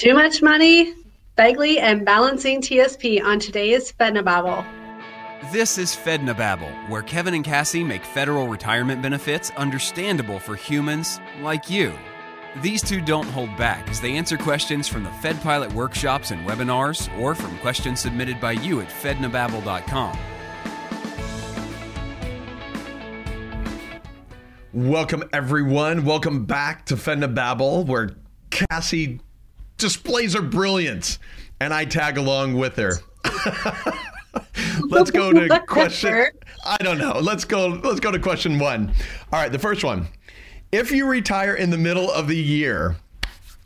Too much money, FEGLI, and balancing TSP on today's FednaBabble. This is FednaBabble, where Kevin and Cassie make federal retirement benefits understandable for humans like you. These two don't hold back as they answer questions from the Fed Pilot workshops and webinars or from questions submitted by you at fednababble.com. Welcome, everyone. Welcome back to FednaBabble, where Cassie displays her brilliance and I tag along with her. let's go to question I don't know. Let's go let's go to question 1. All right, the first one. If you retire in the middle of the year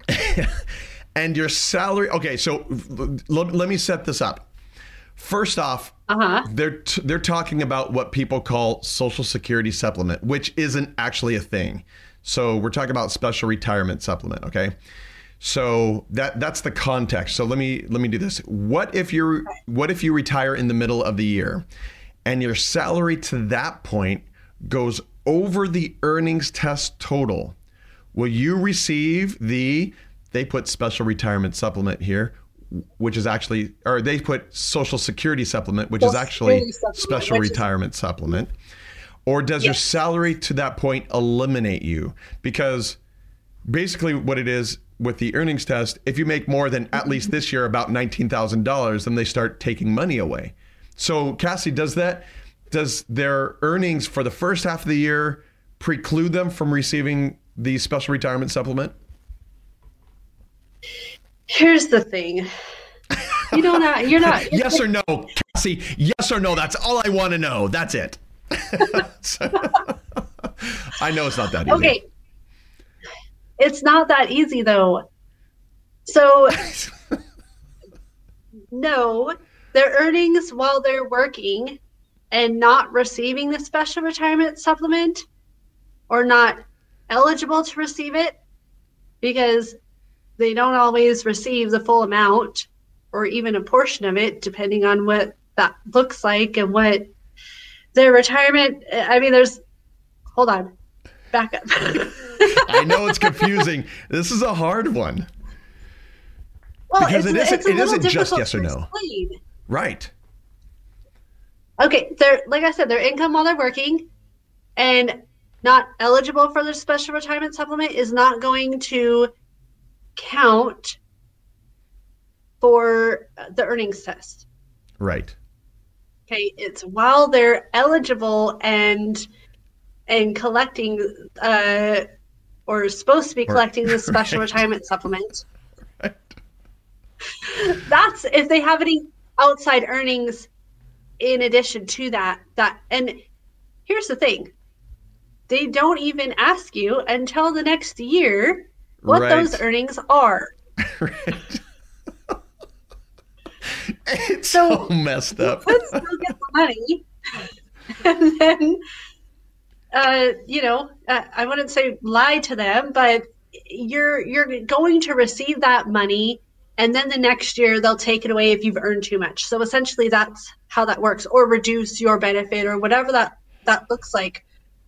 and your salary Okay, so let, let me set this up. First off, uh-huh. they're t- they're talking about what people call social security supplement, which isn't actually a thing. So we're talking about special retirement supplement, okay? So that that's the context. So let me let me do this. What if you're what if you retire in the middle of the year and your salary to that point goes over the earnings test total? Will you receive the they put special retirement supplement here, which is actually or they put social security supplement, which social is actually special retirement is- supplement. Or does yes. your salary to that point eliminate you? Because basically what it is with the earnings test, if you make more than at least this year about $19,000, then they start taking money away. So, Cassie, does that, does their earnings for the first half of the year preclude them from receiving the special retirement supplement? Here's the thing. You don't not, you're not. You're yes or no, Cassie? Yes or no? That's all I want to know. That's it. I know it's not that easy. Okay. It's not that easy though. So no, their earnings while they're working and not receiving the special retirement supplement or not eligible to receive it because they don't always receive the full amount or even a portion of it depending on what that looks like and what their retirement i mean there's hold on back up I know it's confusing. This is a hard one. Well, because it's, it isn't, it isn't just yes or no. Right. Okay, they're like I said, their income while they're working and not eligible for the special retirement supplement is not going to count for the earnings test. Right. Okay, it's while they're eligible and and collecting uh, or is supposed to be collecting the special right. retirement supplement. Right. That's if they have any outside earnings in addition to that. That and here's the thing. They don't even ask you until the next year what right. those earnings are. right. it's so, so messed up. You could still get the money. and then uh, you know, uh, I wouldn't say lie to them, but you're you're going to receive that money and then the next year they'll take it away if you've earned too much. So essentially that's how that works or reduce your benefit or whatever that that looks like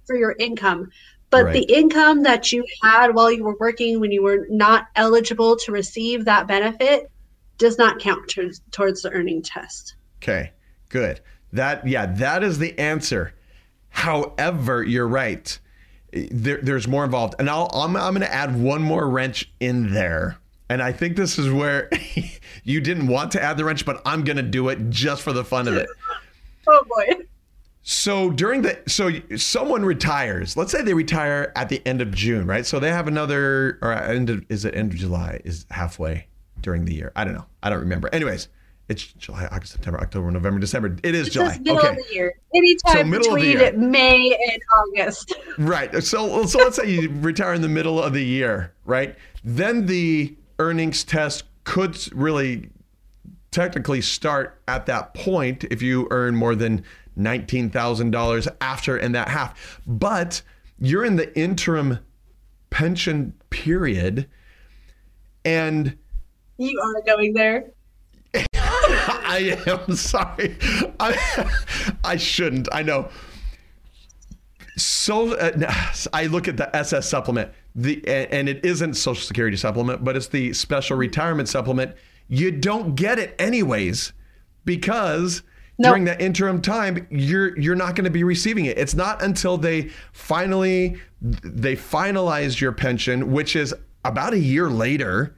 for your income. But right. the income that you had while you were working when you were not eligible to receive that benefit does not count towards, towards the earning test. Okay. Good. That yeah, that is the answer. However, you're right. There, there's more involved, and I'll, I'm, I'm going to add one more wrench in there. And I think this is where you didn't want to add the wrench, but I'm going to do it just for the fun of it. oh boy. So during the so someone retires. Let's say they retire at the end of June, right? So they have another or end of, is it end of July? Is halfway during the year? I don't know. I don't remember. Anyways, it's July, August, September, October, November, December. It is July. middle okay. of the year. Anytime so between May and August. right. So so let's say you retire in the middle of the year, right? Then the earnings test could really technically start at that point if you earn more than $19,000 after in that half. But you're in the interim pension period and you are going there. I am sorry. I, I shouldn't. I know. So uh, I look at the SS supplement. the and it isn't social security supplement, but it's the special retirement supplement, you don't get it anyways because nope. during that interim time you're you're not going to be receiving it. It's not until they finally they finalize your pension, which is about a year later.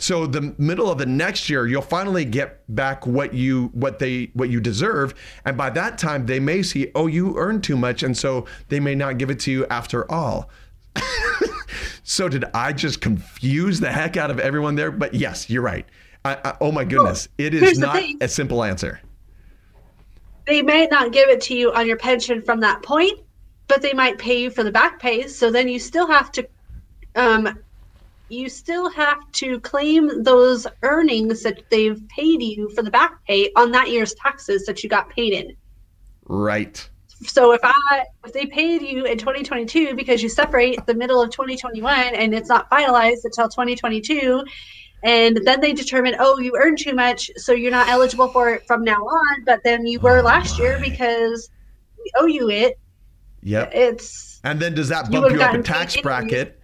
So the middle of the next year, you'll finally get back what you what they what you deserve, and by that time they may see, oh, you earned too much, and so they may not give it to you after all. so did I just confuse the heck out of everyone there? But yes, you're right. I, I, oh my goodness, well, it is not a simple answer. They may not give it to you on your pension from that point, but they might pay you for the back pays. So then you still have to, um, you still have to claim those earnings that they've paid you for the back pay on that year's taxes that you got paid in. Right. So if I if they paid you in 2022 because you separate the middle of 2021 and it's not finalized until 2022 and then they determine oh you earned too much so you're not eligible for it from now on but then you were oh last year because we owe you it. Yep. It's and then does that bump you, you up a tax bracket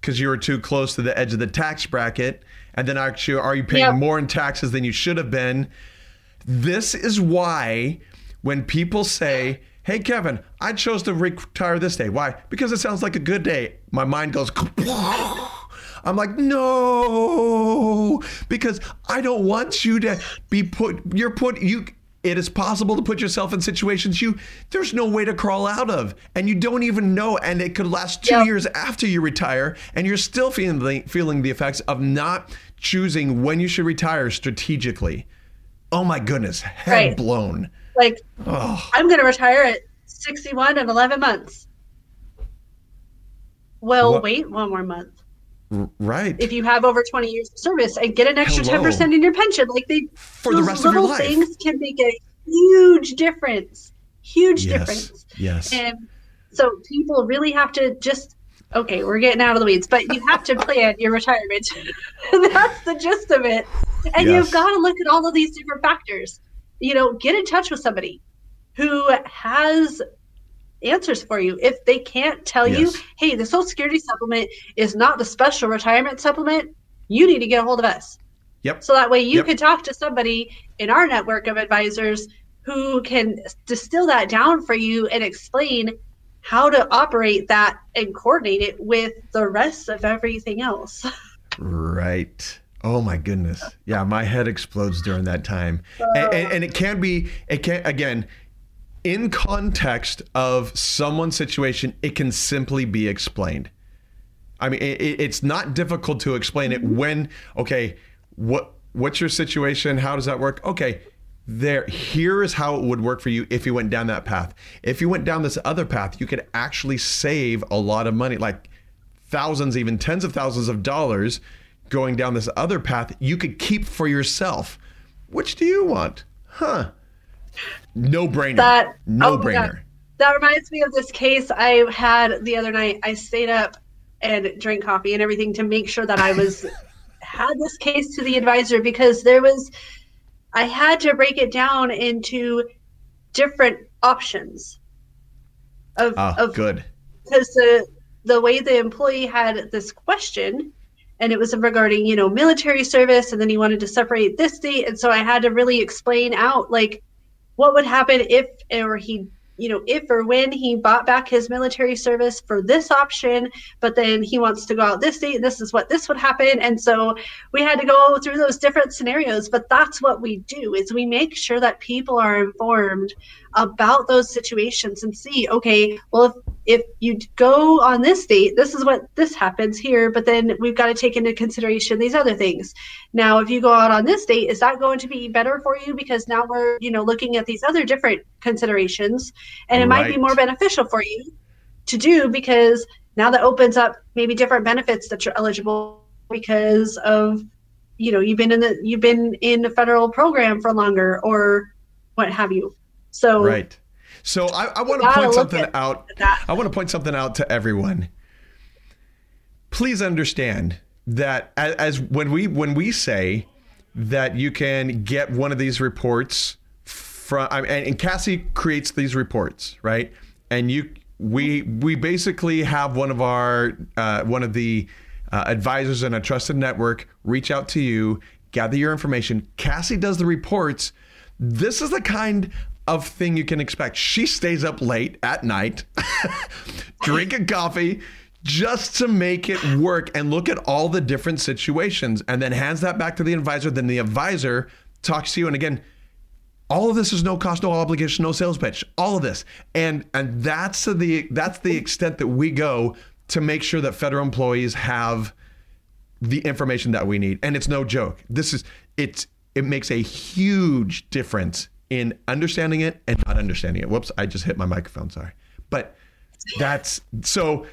because you were too close to the edge of the tax bracket and then actually are you paying yep. more in taxes than you should have been this is why when people say Hey, Kevin, I chose to retire this day. Why? Because it sounds like a good day. My mind goes, I'm like, no, because I don't want you to be put, you're put, you, it is possible to put yourself in situations you there's no way to crawl out of and you don't even know and it could last two yep. years after you retire and you're still feeling the, feeling the effects of not choosing when you should retire strategically oh my goodness head right. blown like, oh. I'm going to retire at 61 and 11 months. Well, what? wait one more month. Right. If you have over 20 years of service and get an extra Hello. 10% in your pension, like they for the rest of your life. things can make a huge difference. Huge yes. difference. Yes. And so people really have to just okay, we're getting out of the weeds, but you have to plan your retirement. That's the gist of it. And yes. you've got to look at all of these different factors you know, get in touch with somebody who has answers for you. If they can't tell yes. you, hey, the Social Security supplement is not the special retirement supplement, you need to get a hold of us. Yep. So that way you yep. can talk to somebody in our network of advisors who can distill that down for you and explain how to operate that and coordinate it with the rest of everything else. Right. Oh my goodness. Yeah, my head explodes during that time. And, and, and, it can be, it can, again, in context of someone's situation, it can simply be explained. I mean, it, it's not difficult to explain it when, okay, what what's your situation? How does that work? Okay, there, here is how it would work for you if you went down that path. If you went down this other path, you could actually save a lot of money, like thousands, even tens of thousands of dollars going down this other path you could keep for yourself. Which do you want? Huh. No brainer. That no oh brainer. That reminds me of this case I had the other night. I stayed up and drank coffee and everything to make sure that I was had this case to the advisor because there was I had to break it down into different options of, oh, of good because the the way the employee had this question and it was regarding you know military service and then he wanted to separate this date and so i had to really explain out like what would happen if or he you know, if or when he bought back his military service for this option, but then he wants to go out this date, this is what this would happen. And so we had to go through those different scenarios. But that's what we do is we make sure that people are informed about those situations and see, okay, well if if you go on this date, this is what this happens here, but then we've got to take into consideration these other things. Now, if you go out on this date, is that going to be better for you? Because now we're, you know, looking at these other different considerations and it right. might be more beneficial for you to do because now that opens up maybe different benefits that you're eligible because of you know you've been in the you've been in a federal program for longer or what have you so right so I, I want to point something out. I want to point something out to everyone. Please understand that as, as when we when we say that you can get one of these reports from and, and Cassie creates these reports, right? And you we we basically have one of our uh, one of the uh, advisors in a trusted network reach out to you, gather your information. Cassie does the reports. This is the kind of thing you can expect. She stays up late at night, drinking coffee just to make it work and look at all the different situations and then hands that back to the advisor. Then the advisor talks to you. And again, all of this is no cost, no obligation, no sales pitch. All of this, and and that's the that's the extent that we go to make sure that federal employees have the information that we need. And it's no joke. This is it's it makes a huge difference in understanding it and not understanding it. Whoops, I just hit my microphone. Sorry, but that's so.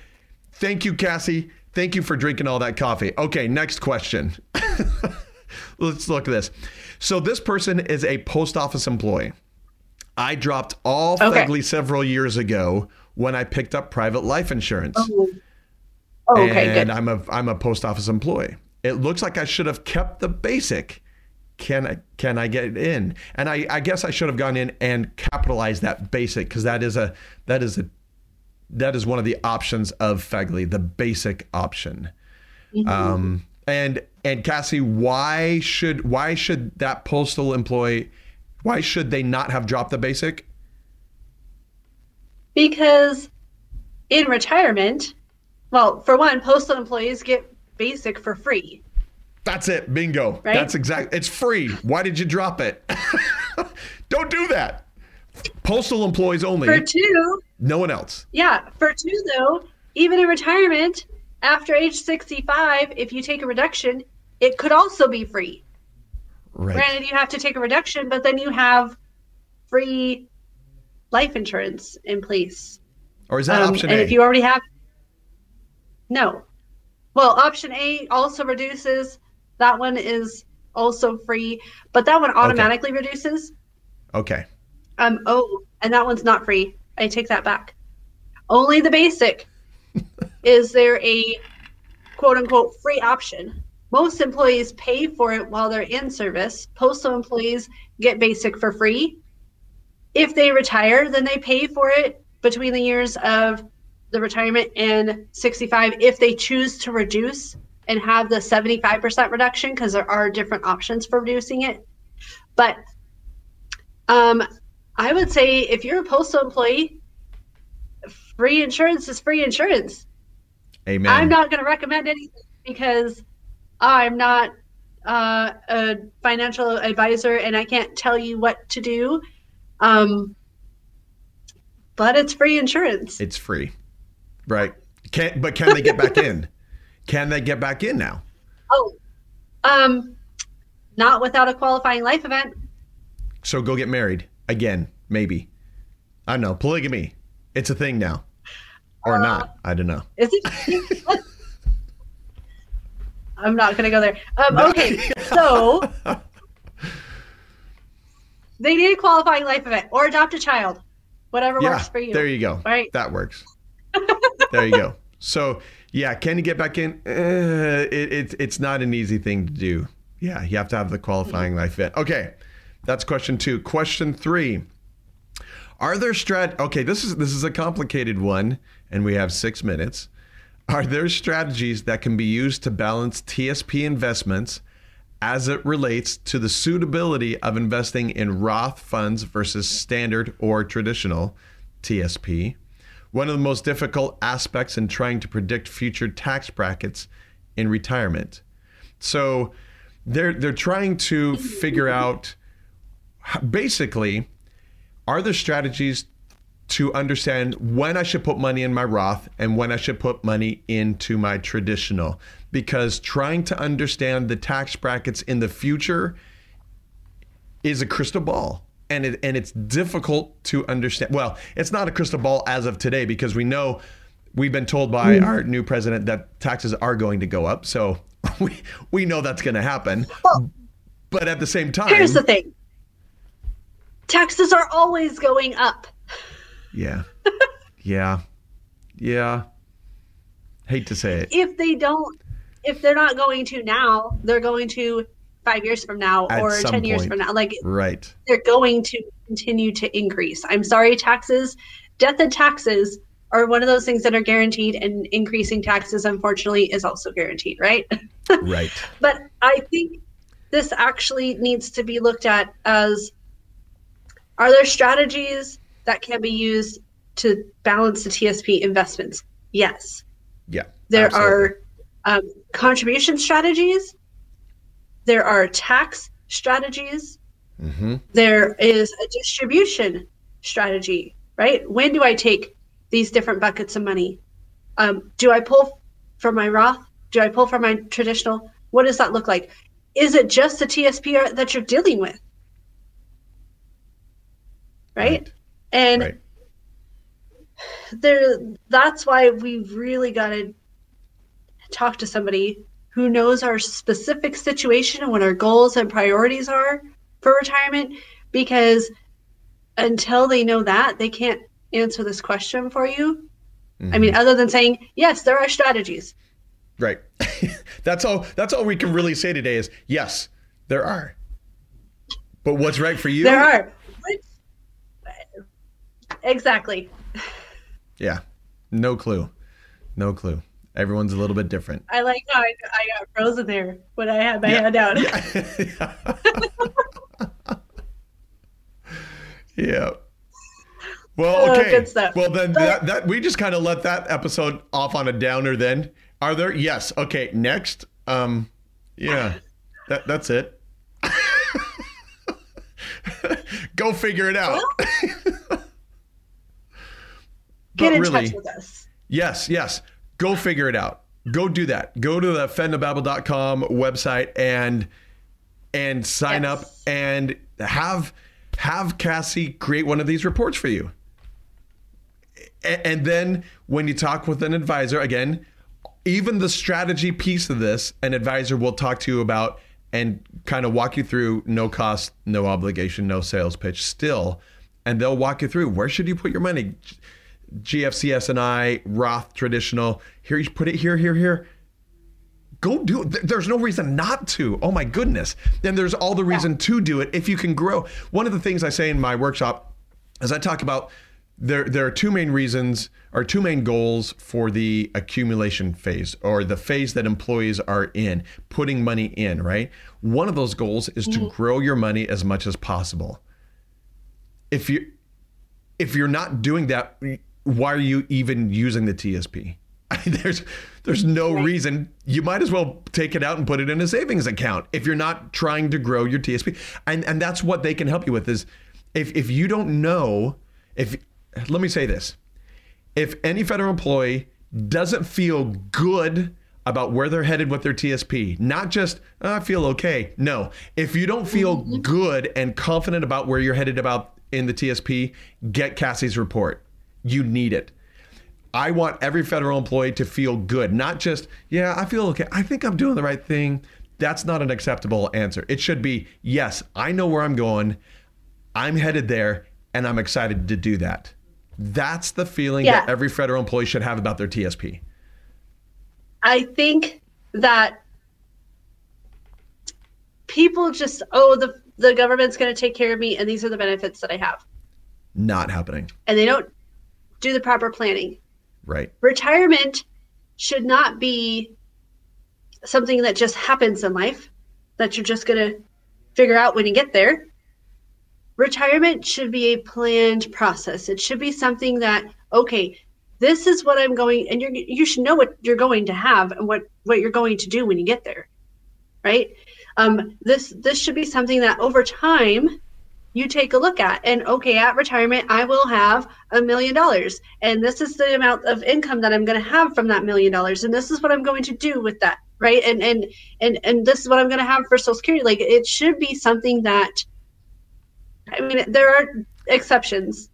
Thank you, Cassie. Thank you for drinking all that coffee. Okay, next question. Let's look at this. So this person is a post office employee. I dropped all okay. Several years ago when I picked up private life insurance. Oh. Oh, okay, and good. I'm a I'm a post office employee. It looks like I should have kept the basic. Can I can I get in? And I, I guess I should have gone in and capitalized that basic because that is a that is a that is one of the options of FEGLI, the basic option. Mm-hmm. Um, and and Cassie, why should why should that postal employee why should they not have dropped the basic? Because in retirement, well, for one, postal employees get basic for free. That's it. Bingo. Right? That's exact. It's free. Why did you drop it? Don't do that. Postal employees only. For two. No one else. Yeah. For two, though, even in retirement, after age 65, if you take a reduction, it could also be free. Right. Granted, you have to take a reduction, but then you have free life insurance in place. Or is that um, option and A? if you already have, no. Well, option A also reduces. That one is also free, but that one automatically okay. reduces. Okay. Um. Oh, and that one's not free. I take that back. Only the basic. is there a quote unquote free option? Most employees pay for it while they're in service. Postal employees get basic for free. If they retire, then they pay for it between the years of the retirement and 65 if they choose to reduce and have the 75% reduction because there are different options for reducing it. But um, I would say if you're a postal employee, free insurance is free insurance. Amen. I'm not going to recommend anything because I'm not uh, a financial advisor and I can't tell you what to do. Um, but it's free insurance. It's free, right? Can but can they get back in? Can they get back in now? Oh, um, not without a qualifying life event. So go get married again, maybe. I don't know. Polygamy, it's a thing now, or uh, not. I don't know. Is it? I'm not going to go there. Um, okay, so they need a qualifying life event or adopt a child, whatever yeah, works for you. There you go. Right, that works. there you go. So yeah, can you get back in? Uh, it, it, it's not an easy thing to do. Yeah, you have to have the qualifying mm-hmm. life event. Okay, that's question two. Question three. Are there strat? Okay, this is this is a complicated one, and we have six minutes. Are there strategies that can be used to balance TSP investments as it relates to the suitability of investing in Roth funds versus standard or traditional TSP? One of the most difficult aspects in trying to predict future tax brackets in retirement. So they're they're trying to figure out basically are there strategies to understand when I should put money in my Roth and when I should put money into my traditional. Because trying to understand the tax brackets in the future is a crystal ball. And it and it's difficult to understand. Well, it's not a crystal ball as of today because we know we've been told by mm. our new president that taxes are going to go up. So we we know that's going to happen. Well, but at the same time, here's the thing: taxes are always going up. Yeah. yeah. Yeah. Hate to say it. If they don't, if they're not going to now, they're going to five years from now At or 10 point. years from now. Like, right. They're going to continue to increase. I'm sorry, taxes, death and taxes are one of those things that are guaranteed, and increasing taxes, unfortunately, is also guaranteed, right? right. But I think this actually needs to be looked at as are there strategies that can be used to balance the TSP investments? Yes. Yeah. There absolutely. are um, contribution strategies. There are tax strategies. Mm-hmm. There is a distribution strategy, right? When do I take these different buckets of money? Um, do I pull from my Roth? Do I pull from my traditional? What does that look like? Is it just the TSP that you're dealing with? Right? right. And right. there that's why we've really got to talk to somebody who knows our specific situation and what our goals and priorities are for retirement because until they know that, they can't answer this question for you. Mm-hmm. I mean, mm-hmm. other than saying, yes, there are strategies. Right. that's all that's all we can really say today is yes, there are. But what's right for you? There are. Exactly. Yeah. No clue. No clue. Everyone's a little bit different. I like how I, I got frozen there when I had my yeah. hand out. Yeah. yeah. Well, oh, okay. Oh, well, then that, that we just kind of let that episode off on a downer. Then are there? Yes. Okay. Next. Um. Yeah. That that's it. Go figure it out. Get in really, touch with us. Yes. Yes. Go figure it out. Go do that. Go to the fednababble.com website and and sign yes. up and have have Cassie create one of these reports for you. And then when you talk with an advisor, again, even the strategy piece of this, an advisor will talk to you about and kind of walk you through no cost, no obligation, no sales pitch still. And they'll walk you through where should you put your money? GFC SNI, Roth traditional. Here you put it here, here, here. Go do it. There's no reason not to. Oh my goodness. Then there's all the reason yeah. to do it if you can grow. One of the things I say in my workshop is I talk about there there are two main reasons or two main goals for the accumulation phase or the phase that employees are in, putting money in, right? One of those goals is mm-hmm. to grow your money as much as possible. If you if you're not doing that, why are you even using the TSP? I mean, there's there's no reason. You might as well take it out and put it in a savings account if you're not trying to grow your TSP. And and that's what they can help you with is if if you don't know if let me say this. If any federal employee doesn't feel good about where they're headed with their TSP, not just oh, I feel okay. No, if you don't feel mm-hmm. good and confident about where you're headed about in the TSP, get Cassie's report you need it. I want every federal employee to feel good, not just, yeah, I feel okay. I think I'm doing the right thing. That's not an acceptable answer. It should be, yes, I know where I'm going. I'm headed there and I'm excited to do that. That's the feeling yeah. that every federal employee should have about their TSP. I think that people just, oh, the the government's going to take care of me and these are the benefits that I have. Not happening. And they don't do the proper planning. Right. Retirement should not be something that just happens in life that you're just going to figure out when you get there. Retirement should be a planned process. It should be something that okay, this is what I'm going and you you should know what you're going to have and what what you're going to do when you get there. Right? Um, this this should be something that over time you take a look at. And okay, at retirement, I will have a million dollars. And this is the amount of income that I'm going to have from that million dollars. And this is what I'm going to do with that. Right. And, and, and, and this is what I'm going to have for social security. Like it should be something that, I mean, there are exceptions.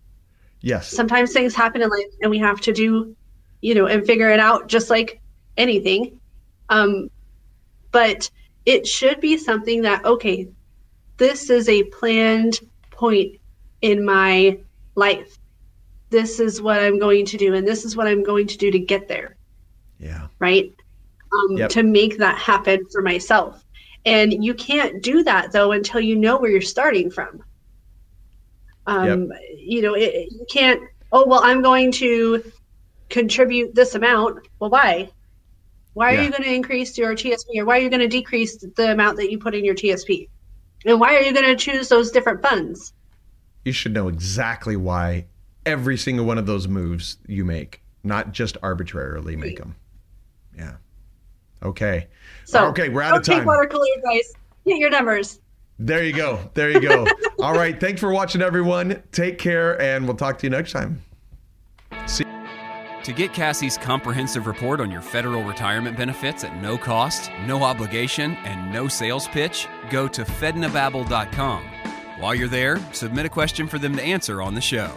Yes. Sometimes things happen in life and we have to do, you know, and figure it out just like anything. Um, but it should be something that, okay, this is a planned point in my life. This is what I'm going to do, and this is what I'm going to do to get there. Yeah. Right? Um, yep. To make that happen for myself. And you can't do that, though, until you know where you're starting from. Um, yep. You know, it, you can't, oh, well, I'm going to contribute this amount. Well, why? Why are yeah. you going to increase your TSP or why are you going to decrease the amount that you put in your TSP? And why are you going to choose those different funds? You should know exactly why every single one of those moves you make, not just arbitrarily make them. Yeah. Okay. So okay, we're out of time. Take water cooler advice. Get your numbers. There you go. There you go. All right. Thanks for watching, everyone. Take care, and we'll talk to you next time. See. To get Cassie's comprehensive report on your federal retirement benefits at no cost, no obligation, and no sales pitch, go to fednababble.com. While you're there, submit a question for them to answer on the show.